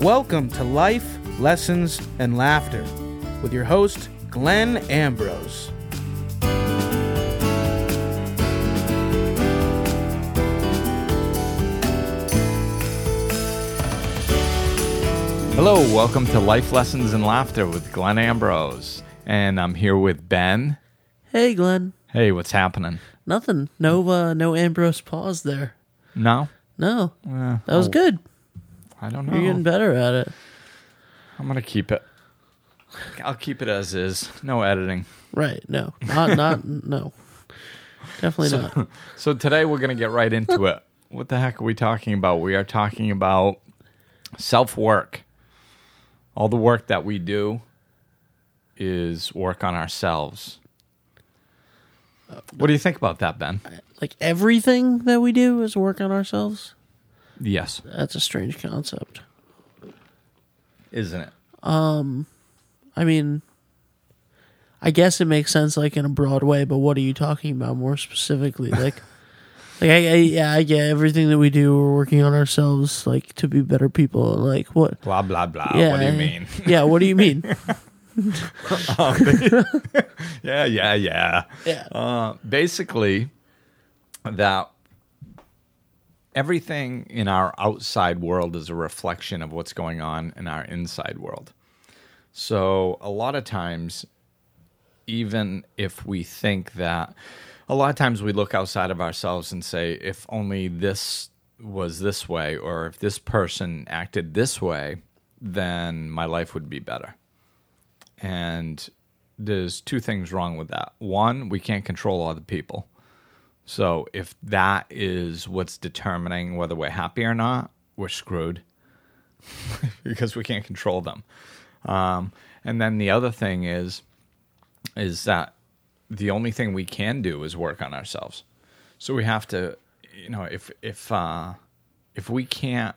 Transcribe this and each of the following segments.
Welcome to Life, Lessons, and Laughter with your host, Glenn Ambrose. Hello, welcome to Life Lessons and Laughter with Glenn Ambrose. And I'm here with Ben. Hey, Glenn. Hey, what's happening? Nothing. No, uh, no Ambrose pause there. No? No, Uh, that was oh, good. I don't know. You're getting better at it. I'm going to keep it. I'll keep it as is. No editing. Right? No, not not no. Definitely not. So today we're going to get right into it. What the heck are we talking about? We are talking about self work. All the work that we do is work on ourselves. What do you think about that, Ben? Like everything that we do is work on ourselves. Yes, That's a strange concept. isn't it? Um I mean, I guess it makes sense like in a broad way, but what are you talking about more specifically? Like, like I, I yeah, I get everything that we do. We're working on ourselves, like to be better people. Like what? Blah, blah, blah. Yeah. What do you mean? Yeah. What do you mean? yeah, yeah, yeah. Yeah. Uh, basically, that everything in our outside world is a reflection of what's going on in our inside world. So, a lot of times, even if we think that, a lot of times we look outside of ourselves and say, if only this was this way, or if this person acted this way, then my life would be better. And there's two things wrong with that. One, we can't control other people. So if that is what's determining whether we're happy or not, we're screwed because we can't control them. Um, and then the other thing is, is that the only thing we can do is work on ourselves. So we have to, you know, if if uh, if we can't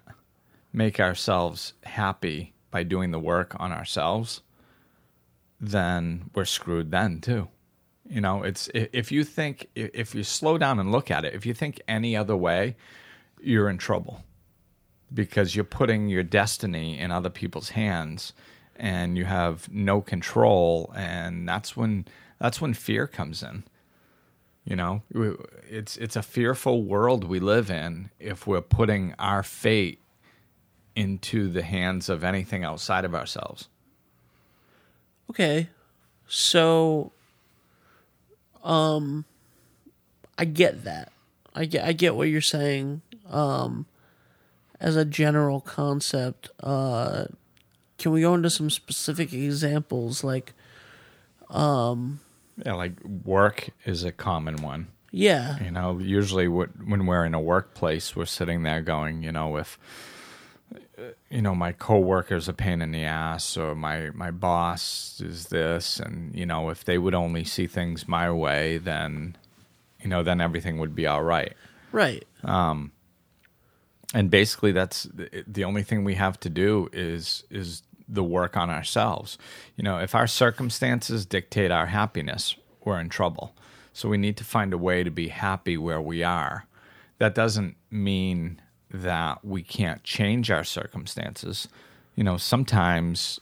make ourselves happy by doing the work on ourselves, then we're screwed then too. You know, it's if you think if you slow down and look at it, if you think any other way, you're in trouble because you're putting your destiny in other people's hands and you have no control and that's when that's when fear comes in. You know, it's it's a fearful world we live in if we're putting our fate into the hands of anything outside of ourselves. Okay. So um I get that. I get I get what you're saying. Um as a general concept, uh can we go into some specific examples like um, Yeah, like work is a common one. yeah. You know, usually what, when we're in a workplace, we're sitting there going, you know, if you know my coworker's a pain in the ass, or my my boss is this, and you know, if they would only see things my way, then you know, then everything would be all right. Right. um And basically, that's the- the only thing we have to do is is the work on ourselves. You know, if our circumstances dictate our happiness, we're in trouble. So we need to find a way to be happy where we are. That doesn't mean that we can't change our circumstances. You know, sometimes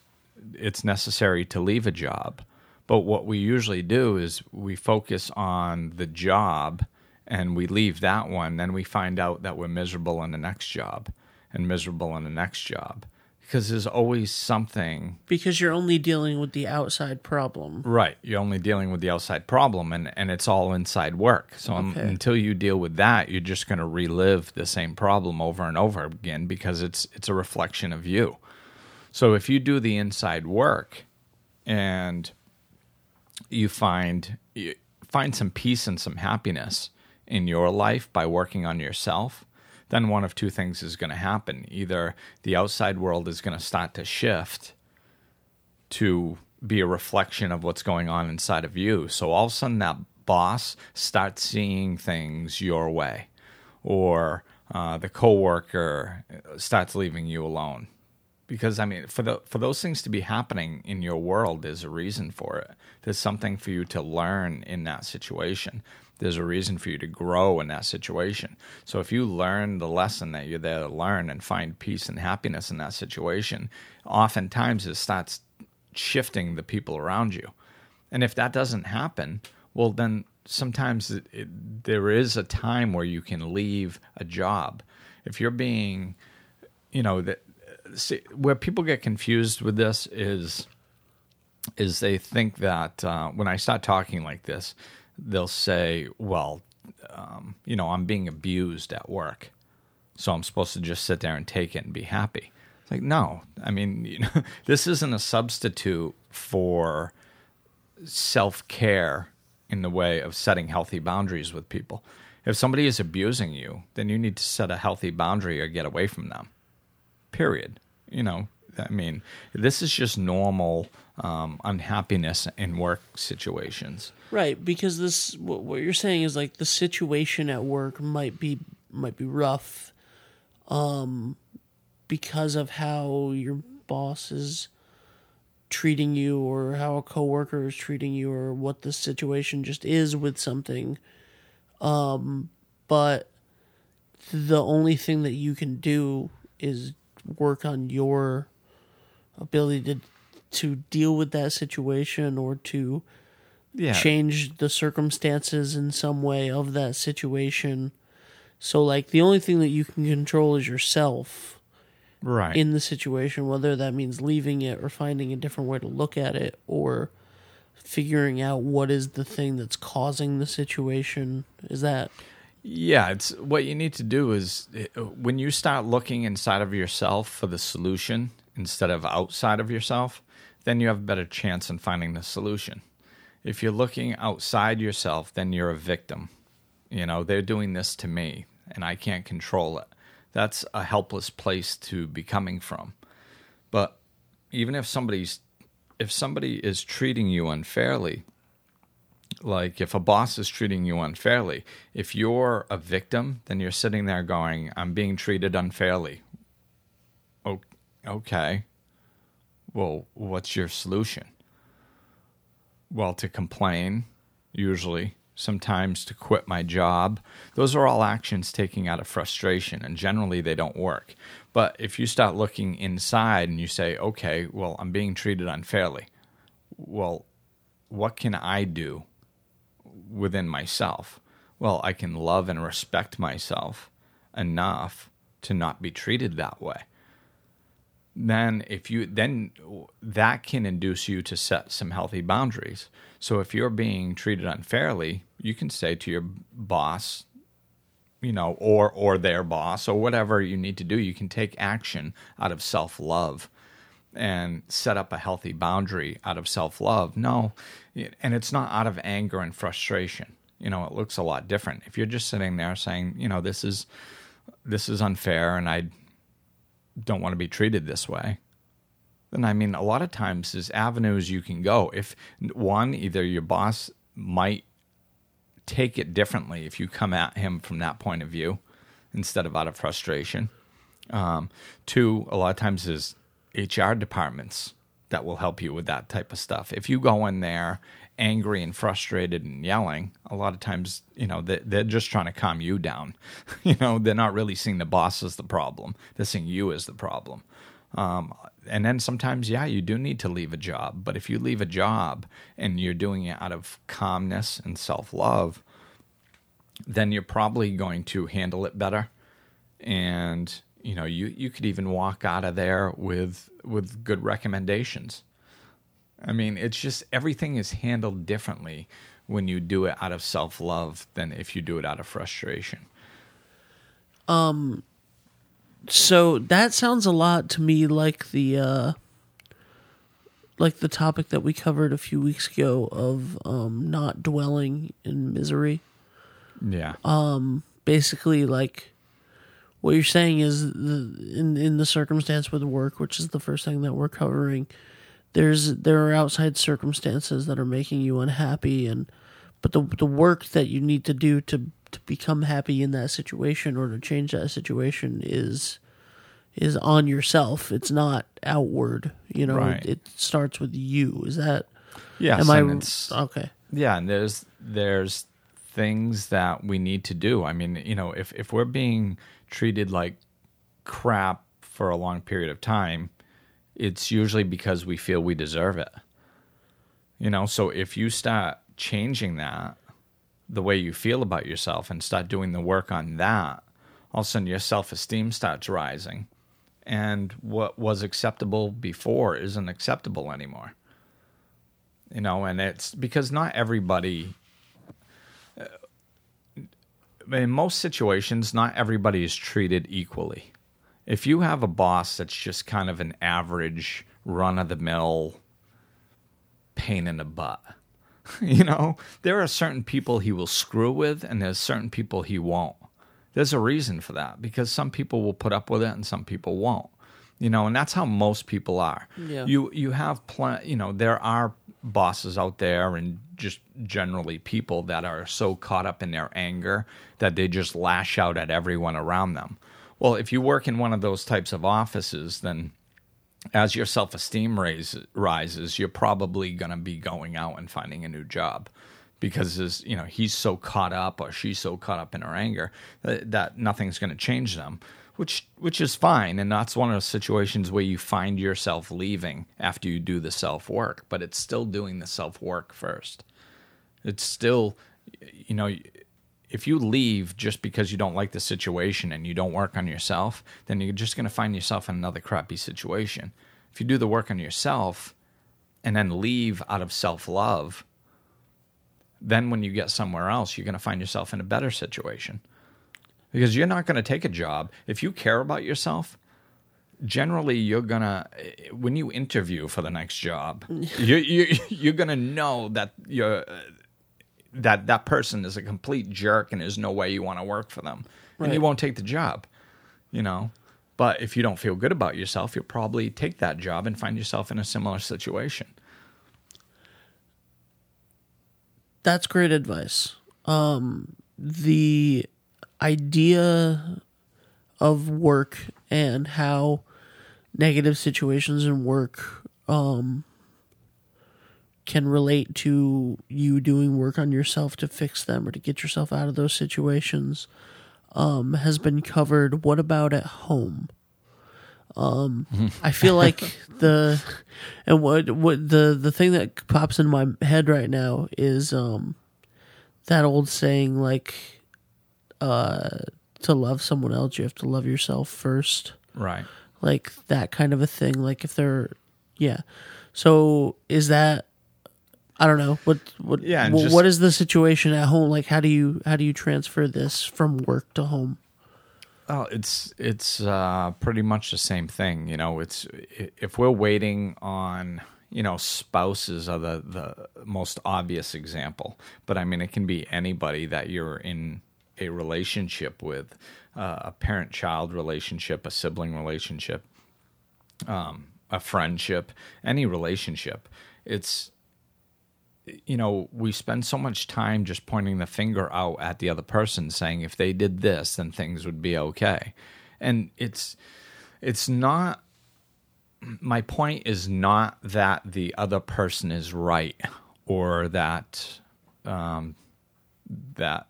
it's necessary to leave a job. But what we usually do is we focus on the job and we leave that one. Then we find out that we're miserable in the next job and miserable in the next job because there's always something Because you're only dealing with the outside problem. right. You're only dealing with the outside problem and, and it's all inside work. So um, un- until you deal with that, you're just going to relive the same problem over and over again because it's it's a reflection of you. So if you do the inside work and you find you find some peace and some happiness in your life by working on yourself, then one of two things is going to happen. Either the outside world is going to start to shift to be a reflection of what's going on inside of you. So all of a sudden, that boss starts seeing things your way, or uh, the coworker starts leaving you alone because I mean, for the for those things to be happening in your world, there's a reason for it. There's something for you to learn in that situation. There's a reason for you to grow in that situation. So if you learn the lesson that you're there to learn and find peace and happiness in that situation, oftentimes it starts shifting the people around you. And if that doesn't happen, well, then sometimes it, it, there is a time where you can leave a job. If you're being, you know, that see, where people get confused with this is is they think that uh, when I start talking like this, they'll say, "Well, um, you know, I'm being abused at work, so I'm supposed to just sit there and take it and be happy." It's like, no, I mean, you know, this isn't a substitute for self care in the way of setting healthy boundaries with people. If somebody is abusing you, then you need to set a healthy boundary or get away from them. Period. You know, I mean, this is just normal um, unhappiness in work situations. Right, because this what, you're saying is like the situation at work might be might be rough, um, because of how your boss is treating you, or how a coworker is treating you, or what the situation just is with something. Um, but the only thing that you can do is work on your ability to to deal with that situation or to Yeah. change the circumstances in some way of that situation. So like the only thing that you can control is yourself Right. in the situation, whether that means leaving it or finding a different way to look at it or figuring out what is the thing that's causing the situation. Is that Yeah, it's what you need to do is uh, when you start looking inside of yourself for the solution instead of outside of yourself, then you have a better chance in finding the solution. If you're looking outside yourself, then you're a victim. You know, they're doing this to me and I can't control it. That's a helpless place to be coming from. But even if somebody's if somebody is treating you unfairly, like if a boss is treating you unfairly, if you're a victim, then you're sitting there going, I'm being treated unfairly. Okay. Well, what's your solution? Well, to complain, usually, sometimes to quit my job. Those are all actions taking out of frustration, and generally they don't work. But if you start looking inside and you say, okay, well, I'm being treated unfairly, well, what can I do within myself? Well, I can love and respect myself enough to not be treated that way. Then if you then that can induce you to set some healthy boundaries. So if you're being treated unfairly, you can say to your boss, you know, or or their boss or whatever you need to do, you can take action out of self-love and set up a healthy boundary out of self love. No, and it's not out of anger and frustration. You know, it looks a lot different. If you're just sitting there saying, you know, this is this is unfair and I don't want to be treated this way, then I mean, a lot of times there's avenues you can go. If one, either your boss might take it differently if you come at him from that point of view instead of out of frustration. Um, two, a lot of times is HR departments that will help you with that type of stuff. If you go in there angry and frustrated and yelling, a lot of times, you know, they, they're just trying to calm you down. you know, they're not really seeing the boss as the problem, they're seeing you as the problem. Um, and then sometimes, yeah, you do need to leave a job. But if you leave a job and you're doing it out of calmness and self love, then you're probably going to handle it better. And you know, you, you could even walk out of there with with good recommendations. I mean, it's just everything is handled differently when you do it out of self love than if you do it out of frustration. um so that sounds a lot to me like the uh like the topic that we covered a few weeks ago of um not dwelling in misery Yeah. um basically like what you're saying is the, in in the circumstance with work which is the first thing that we're covering there's there are outside circumstances that are making you unhappy and but the the work that you need to do to to become happy in that situation or to change that situation is is on yourself. It's not outward. You know, Right. it starts with you. Is that? Yeah. am I okay? Yeah, and there's there's things that we need to do. I mean, you know, if if we're being treated like crap for a long period of time, it's usually because we feel we deserve it. You know, so if you start changing that, the way you feel about yourself and start doing the work on that, all of a sudden your self esteem starts rising. And what was acceptable before isn't acceptable anymore you know and it's because not everybody in most situations not everybody is treated equally. If you have a boss that's just kind of an average run of the mill pain in the butt you know there are certain people he will screw with and there's certain people he won't. There's a reason for that because some people will put up with it and some people won't you know and that's how most people are. Yeah. you you have plenty you know there are bosses out there and just generally people that are so caught up in their anger that they just lash out at everyone around them. Well if you work in one of those types of offices then as your self-esteem raise, rises you're probably going to be going out and finding a new job because as you know he's so caught up or she's so caught up in her anger that, that nothing's going to change them which which is fine. And that's one of those situations where you find yourself leaving after you do the self work but it's still doing the self work first. It's still you know if you leave just because you don't like the situation and you don't work on yourself then you're just going to find yourself in another crappy situation. If you do the work on yourself and then leave out of self-love then when you get somewhere else you're going to find yourself in a better situation because you're not going to take a job. If you care about yourself generally you're gonna when you interview for the next job you, you, you're gonna know that you're that that person is a complete jerk and there's no way you want to work for them. And you won't take the job you know? But if you don't feel good about yourself you'll probably take that job and find yourself in a similar situation. That's great advice. Um, the idea of work and how negative situations in work um, can relate to you doing work on yourself to fix them or to get yourself out of those situations um, has been covered. What about at home? Um, I feel like the and what what the the thing that pops in my head right now is um that old saying like uh to love someone else you have to love yourself first. Right. Like that kind of a thing. Like if they're yeah. So is that i don't know what what Yeah, just- what is the situation at home? Like how do you how do you transfer this from work to home? Oh, it's it's uh, pretty much the same thing. You know, it's if we're waiting on you know spouses are the the most obvious example, but I mean it can be anybody that you're in a relationship with, uh, a parent-child relationship, a sibling relationship, um, a friendship, any relationship. It's you know, we spend so much time just pointing the finger out at the other person saying if they did this then things would be okay. And it's it's not my point is not that the other person is right or that um, that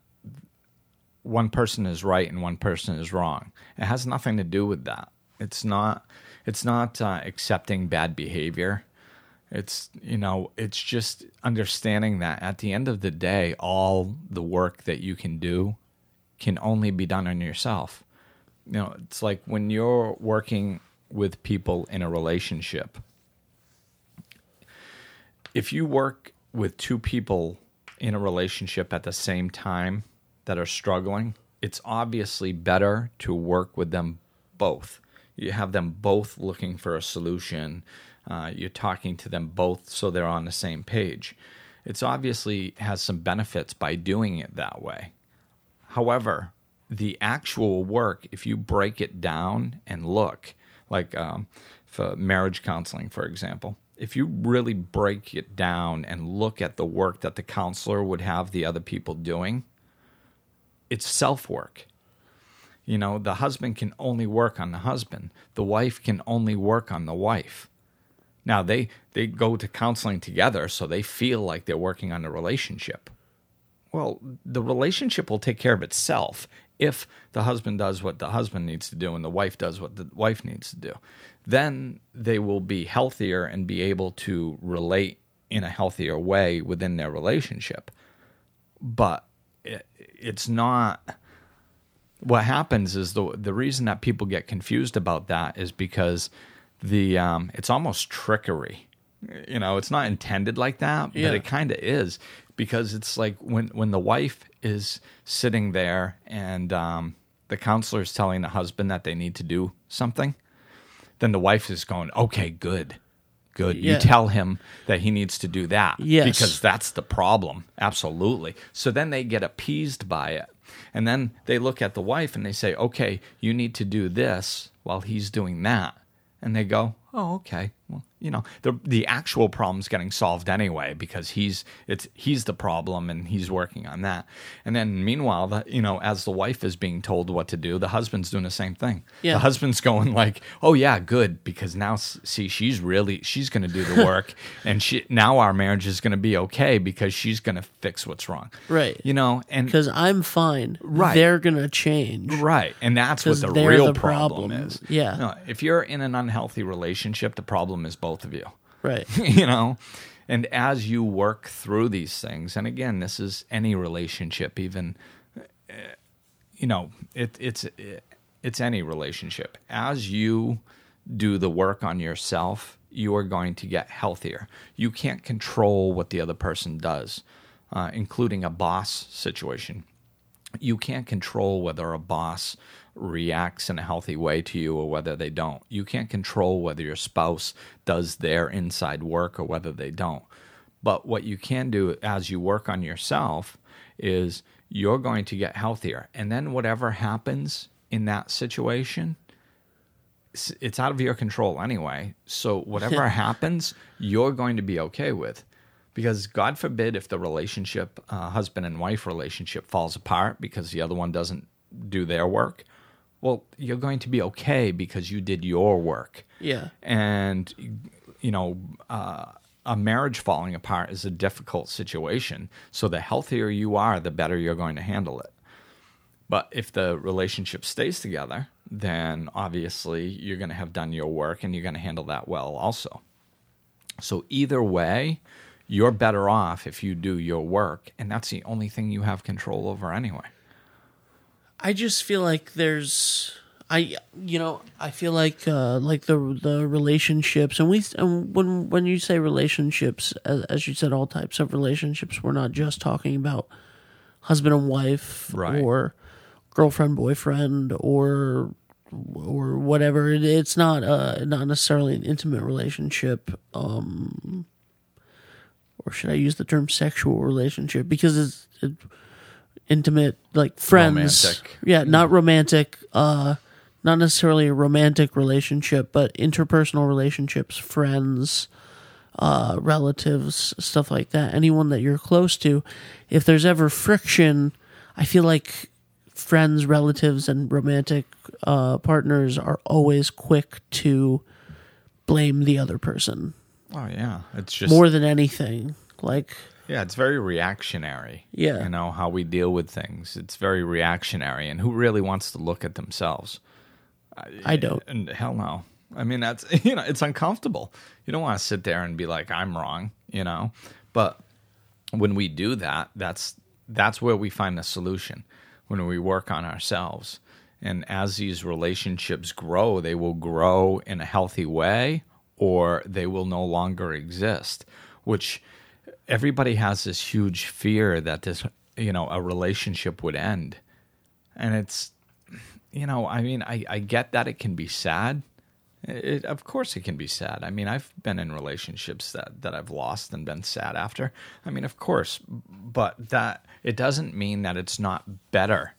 one person is right and one person is wrong. It has nothing to do with that. It's not it's not uh, accepting bad behavior. It's you know, it's just understanding that at the end of the day, all the work that you can do can only be done on yourself. You know, it's like when you're working with people in a relationship. If you work with two people in a relationship at the same time that are struggling, it's obviously better to work with them both. You have them both looking for a solution. Uh, you're talking to them both so they're on the same page. It's obviously has some benefits by doing it that way. However, the actual work, if you break it down and look, like um, for marriage counseling, for example, if you really break it down and look at the work that the counselor would have the other people doing, it's self work. You know, the husband can only work on the husband. The wife can only work on the wife. Now they they go to counseling together so they feel like they're working on the relationship. Well, the relationship will take care of itself if the husband does what the husband needs to do and the wife does what the wife needs to do. Then they will be healthier and be able to relate in a healthier way within their relationship. But it, it's not what happens is the the reason that people get confused about that is because the um, it's almost trickery. You know, it's not intended like that, Yeah. but it kind of is because it's like when when the wife is sitting there and um, the counselor is telling the husband that they need to do something, then the wife is going, "Okay, good." Good. Yeah. You tell him that he needs to do that Yes. because that's the problem. Absolutely. So then they get appeased by it. And then they look at the wife and they say, okay, you need to do this while he's doing that. And they go, oh, okay. Well, you know, the the actual problem's getting solved anyway because he's it's he's the problem and he's working on that. And then meanwhile, the, you know, as the wife is being told what to do, the husband's doing the same thing. Yeah. The husband's going like, "Oh yeah, good," because now see she's really she's going to do the work, and she now our marriage is going to be okay because she's going to fix what's wrong. Right. You know, and Because I'm fine. Right. They're gonna change. Right. And that's what the real the problem, problem. is. Yeah. No, if you're in an unhealthy relationship, the problem is both of you. Right. you know? And as you work through these things, and again, this is any relationship, even, uh, you know, it, it's, it's any relationship. As you do the work on yourself, you are going to get healthier. You can't control what the other person does, uh, including a boss situation you can't control whether a boss reacts in a healthy way to you or whether they don't. You can't control whether your spouse does their inside work or whether they don't. But what you can do as you work on yourself is you're going to get healthier. And then whatever happens in that situation, it's out of your control anyway. So whatever happens, you're going to be okay with. Because God forbid if the relationship, uh, husband and wife relationship, falls apart because the other one doesn't do their work. Well, you're going to be okay because you did your work. Yeah. And, you know, uh, a marriage falling apart is a difficult situation. So the healthier you are, the better you're going to handle it. But if the relationship stays together, then obviously you're going to have done your work and you're going to handle that well also. So either way, you're better off if you do your work, and that's the only thing you have control over anyway. I just feel like there's I you know I feel like uh like the the relationships and we and when when you say relationships as, as you said all types of relationships we're not just talking about husband and wife Right. or girlfriend boyfriend or or whatever it, it's not uh not necessarily an intimate relationship um or should I use the term sexual relationship? Because it's it, intimate like friends. Romantic. yeah not romantic uh not necessarily a romantic relationship but interpersonal relationships friends uh relatives stuff like that. Anyone that you're close to. If there's ever friction i feel like friends relatives and romantic uh partners are always quick to blame the other person Oh yeah, it's just more than anything like Yeah, it's very reactionary. Yeah. You know, how we deal with things. It's very reactionary. And who really wants to look at themselves? i don't And hell no. I mean, that's, you know, it's uncomfortable. You don't want to sit there and be like, I'm wrong, you know? But when we do that, that's, that's where we find the solution when we work on ourselves. And as these relationships grow, they will grow in a healthy way or they will no longer exist, which everybody has this huge fear that this, you know, a relationship would end. And it's, you know, I mean, I, I get that it can be sad. It, of course, it can be sad. I mean, I've been in relationships that, that I've lost and been sad after. I mean, of course, but that it doesn't mean that it's not better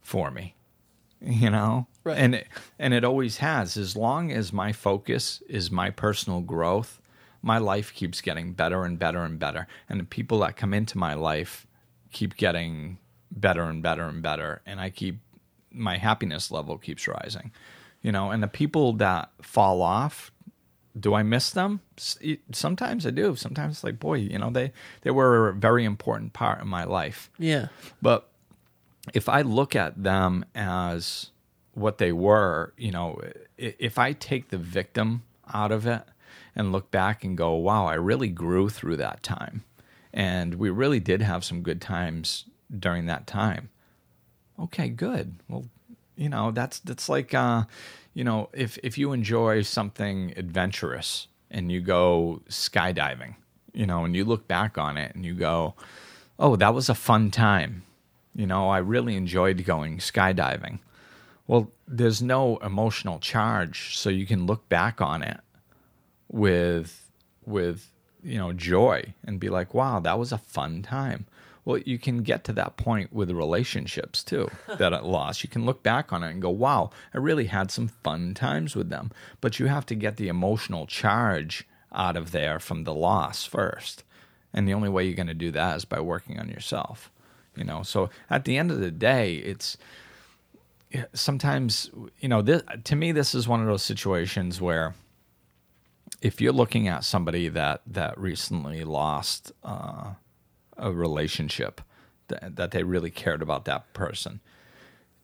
for me, you know. Right. And it, and it always has. As long as my focus is my personal growth, my life keeps getting better and better and better, and the people that come into my life keep getting better and better and better, and I keep my happiness level keeps rising. You know, and the people that fall off, do I miss them? Sometimes I do. Sometimes it's like, boy, you know, they they were a very important part of my life. Yeah. But if I look at them as what they were, you know, if I take the victim out of it and look back and go, wow, I really grew through that time. And we really did have some good times during that time. Okay, good. Well, you know, that's that's like uh, you know, if if you enjoy something adventurous and you go skydiving, you know, and you look back on it and you go, "Oh, that was a fun time." You know, I really enjoyed going skydiving. Well, there's no emotional charge, so you can look back on it with with you know joy and be like, "Wow, that was a fun time." Well, you can get to that point with relationships too that I lost. You can look back on it and go, "Wow, I really had some fun times with them." But you have to get the emotional charge out of there from the loss first. And the only way you're going to do that is by working on yourself. You know, so at the end of the day, it's sometimes you know this, to me this is one of those situations where if you're looking at somebody that that recently lost uh, a relationship that, that they really cared about that person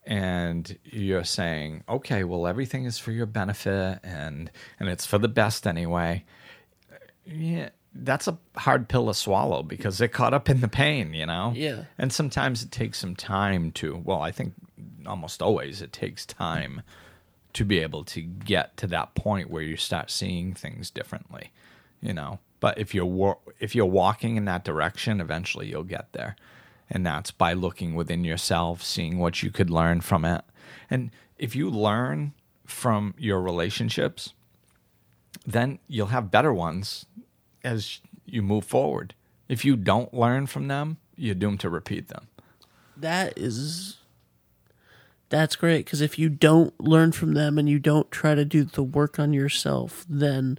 and you're saying okay well everything is for your benefit and and it's for the best anyway yeah that's a hard pill to swallow because they're caught up in the pain you know? Yeah. and sometimes it takes some time to well i think almost always it takes time to be able to get to that point where you start seeing things differently you know? But if you're if you're walking in that direction eventually you'll get there. And that's by looking within yourself seeing what you could learn from it. And if you learn from your relationships then you'll have better ones as you move forward if you don't learn from them you're doomed to repeat them That is that's great because if you don't learn from them and you don't try to do the work on yourself, then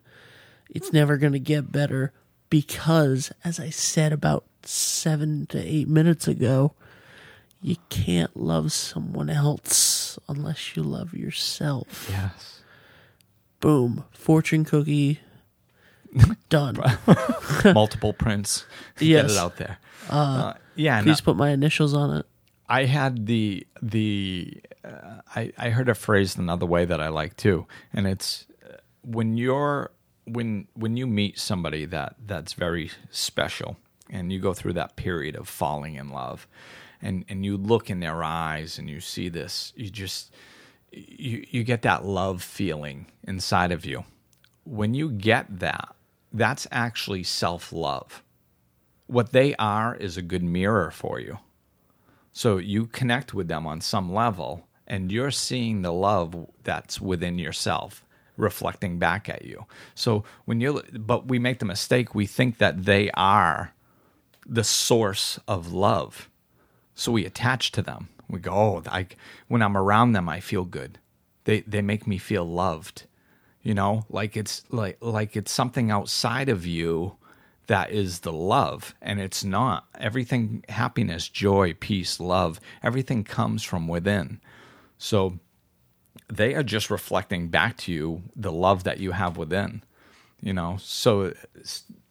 it's never going to get better. Because, as I said about seven to eight minutes ago, you can't love someone else unless you love yourself. yes Boom. Fortune cookie. Done. multiple prints. Yes. Get it out there. Uh, yeah, and Please put my initials on it. I had the the uh, I I heard a phrase another way that I like too, and it's uh, when you're when when you meet somebody that that's very special, and you go through that period of falling in love, and and you look in their eyes and you see this, you just you you get that love feeling inside of you. When you get that, that's actually self love. What they are is a good mirror for you. So you connect with them on some level, and you're seeing the love that's within yourself reflecting back at you. So when you, but we make the mistake, we think that they are the source of love. So we attach to them. We go, oh, I, when I'm around them, I feel good. They they make me feel loved. You know, like it's like like it's something outside of you that is the love and it's not. Everything happiness joy peace love everything comes from within. So they are just reflecting back to you the love that you have within you know? So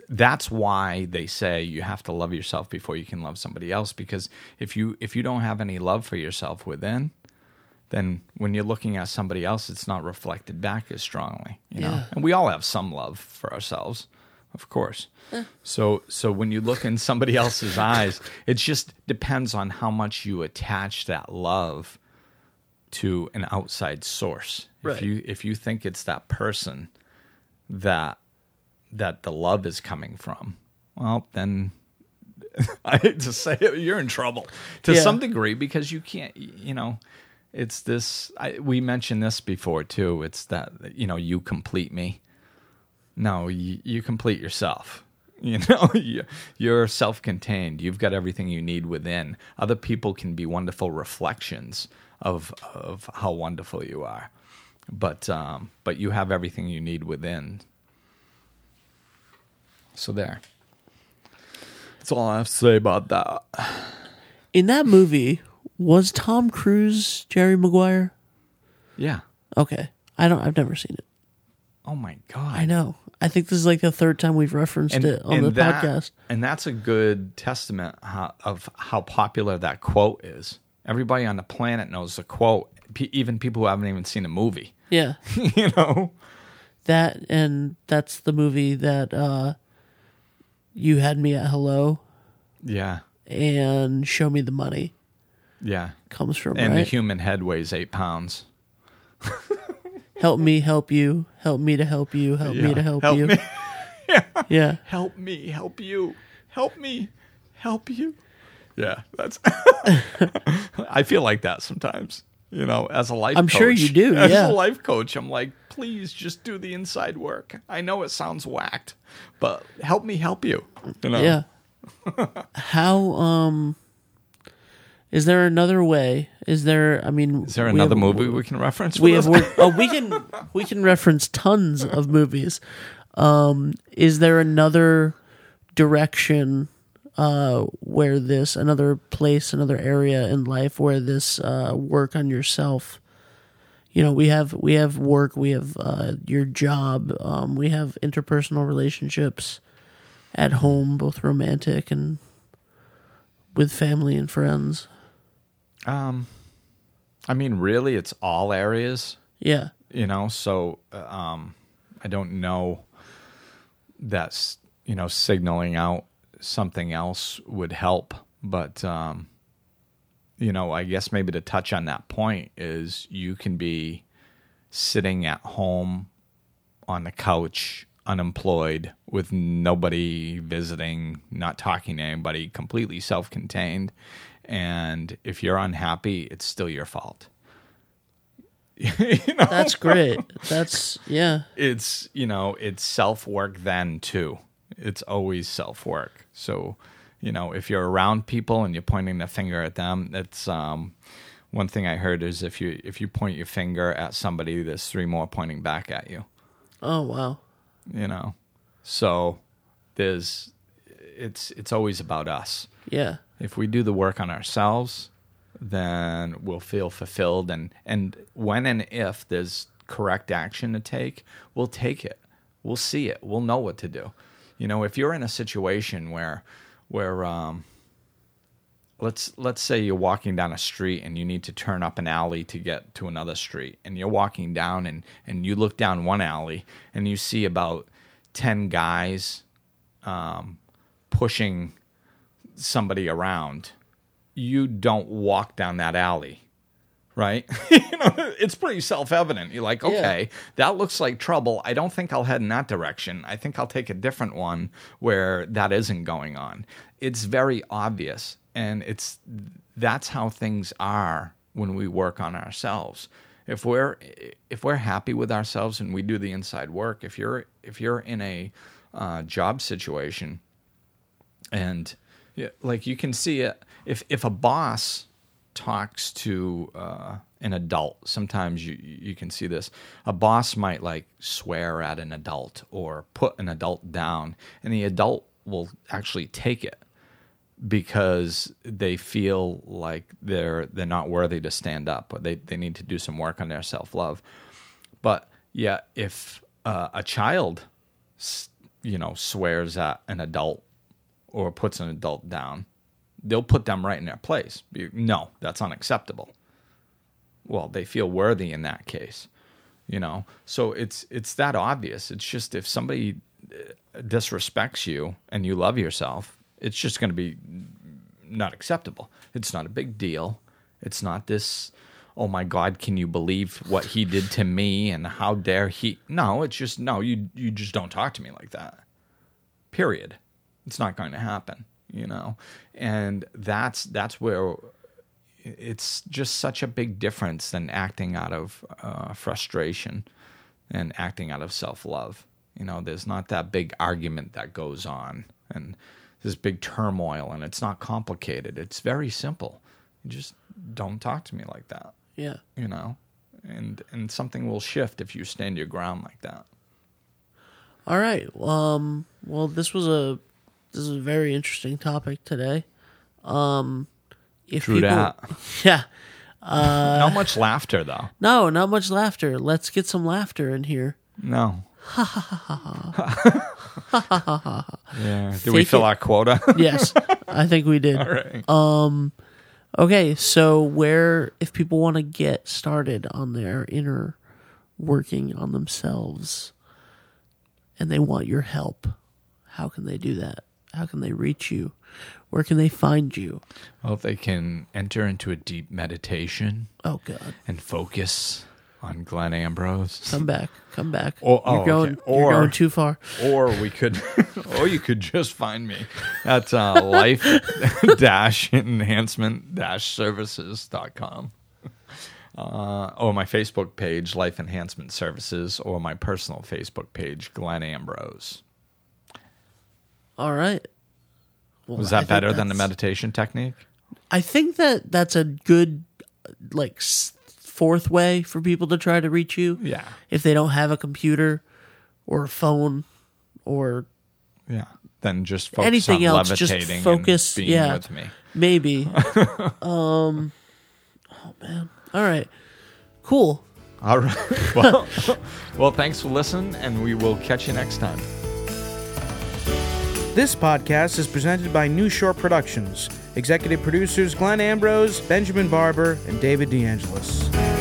that's why they say you have to love yourself before you can love somebody else because if you if you don't have any love for yourself within then when you're looking at somebody else it's not reflected back as strongly you know Yeah. and we all have some love for ourselves of course so so when you look in somebody else's eyes it just depends on how much you attach that love to an outside source Right. if you if you think it's that person that that the love is coming from well then i hate to say it you're in trouble to Yeah. some degree because you can't you know it's this I, we mentioned this before too. It's that you know you complete me. No you, you complete yourself. You know you, you're self-contained. You've got everything you need within. Other people can be wonderful reflections of of how wonderful you are. But um but you have everything you need within. So there. That's all i have to say about that. In that movie, Was Tom Cruise Jerry Maguire? Yeah. Okay. I don't I've never seen it. Oh my god. I know. I think this is like the third time we've referenced it on the that- podcast. And that's a good testament how, of how popular that quote is. Everybody on the planet knows the quote, P- even people who haven't even seen a movie. Yeah. you know? That and that's the movie that uh you had me at hello Yeah. and show me the money Yeah. comes from And the human head weighs eight pounds. help me help you, help me to help you, help me to help, Help you. me. Yeah. Help me, help you. Help me, help you. Yeah, that's. I feel like that sometimes. You know, as a life I'm coach. sure you do, As yeah. a life coach, I'm like, please just do the inside work. I know it sounds whacked, but help me help you. You know? Yeah. How um is there another way? Is there I mean Is there another have- movie we can reference? we have worked, oh we can we can reference tons of movies. Um is there another direction uh where this another place, another area in life where this uh work on yourself you know we have we have work we have uh, your job um, we have interpersonal relationships at home both romantic and with family and friends Um, I mean, really, it's all areas. yeah you know so uh, um i don't know that's you know signaling out something else would help but um you know i guess maybe to touch on that point is you can be sitting at home on the couch unemployed with nobody visiting not talking to anybody completely self-contained and if you're unhappy it's still your fault. You know? That's great. That's yeah. It's you know it's self work then too. It's always self work so you know if you're around people and you're pointing the finger at them that's um one thing i heard is if you if you point your finger at somebody there's three more pointing back at you. Oh wow. You know? So there's it's it's always about us. Yeah if we do the work on ourselves then we'll feel fulfilled. And and when and if there's correct action to take we'll take it. We'll see it. We'll know what to do. You know if you're in a situation where where um let's let's say you're walking down a street and you need to turn up an alley to get to another street and you're walking down and and you look down one alley and you see about 10 guys um pushing somebody around you don't walk down that alley right? You know it's pretty self-evident. You're like okay that looks like trouble. I don't think i'll head in that direction. I think i'll take a different one where that isn't going on. It's very obvious and it's that's how things are when we work on ourselves. If we're if we're happy with ourselves and we do the inside work if you're if you're in a uh, job situation and yeah, like you can see it if if a boss talks to uh, an adult sometimes you you can see this. A boss might like swear at an adult or put an adult down and the adult will actually take it because they feel like they're they're not worthy to stand up or they, they need to do some work on their self-love. But yeah if uh, a child you know swears at an adult or puts an adult down, they'll put them right in their place. No, that's unacceptable. Well, they feel worthy in that case, you know. So it's it's that obvious. It's just if somebody uh, disrespects you and you love yourself, it's just going to be not acceptable. It's not a big deal. It's not this. Oh my God! Can you believe what he did to me? And how dare he? No, it's just no. You you just don't talk to me like that period it's not going to happen you know? And that's that's where it's just such a big difference than acting out of uh, frustration and acting out of self-love. You know there's not that big argument that goes on and this big turmoil and it's not complicated. It's very simple. You just don't talk to me like that. Yeah. You know? And and something will shift if you stand your ground like that. All right. Um well this was a this is a very interesting topic today um if True people, that. yeah, Not much laughter though. no, not much laughter. Let's get some laughter in here. No. yeah. Did we fill it. our quota? Yes, I think we did. All right. Okay, so where if people want to get started on their inner working on themselves and they want your help, how can they do that? How can they reach you? Where can they find you? Well, they can enter into a deep meditation Oh god. and focus on Glenn Ambrose. Come back. Come back. Oh, oh, you're okay. going Or- you're going too far. or we could or you could just find me at uh, life dash enhancement dash services.com uh, or my facebook page life enhancement services or my personal facebook page glenn ambrose All right. Well, was that think better than the that's- meditation technique I think that that's a good like s- fourth way for people to try to reach you. yeah If they don't have a computer or a phone or yeah then just focus Anything on else, just levitating focus- and being yeah. with me maybe um oh man. All right. Cool. all right well, well thanks for listening and we will catch you next time This podcast is presented by New Shore Productions. Executive producers Glenn Ambrose, Benjamin Barber, and David DeAngelis.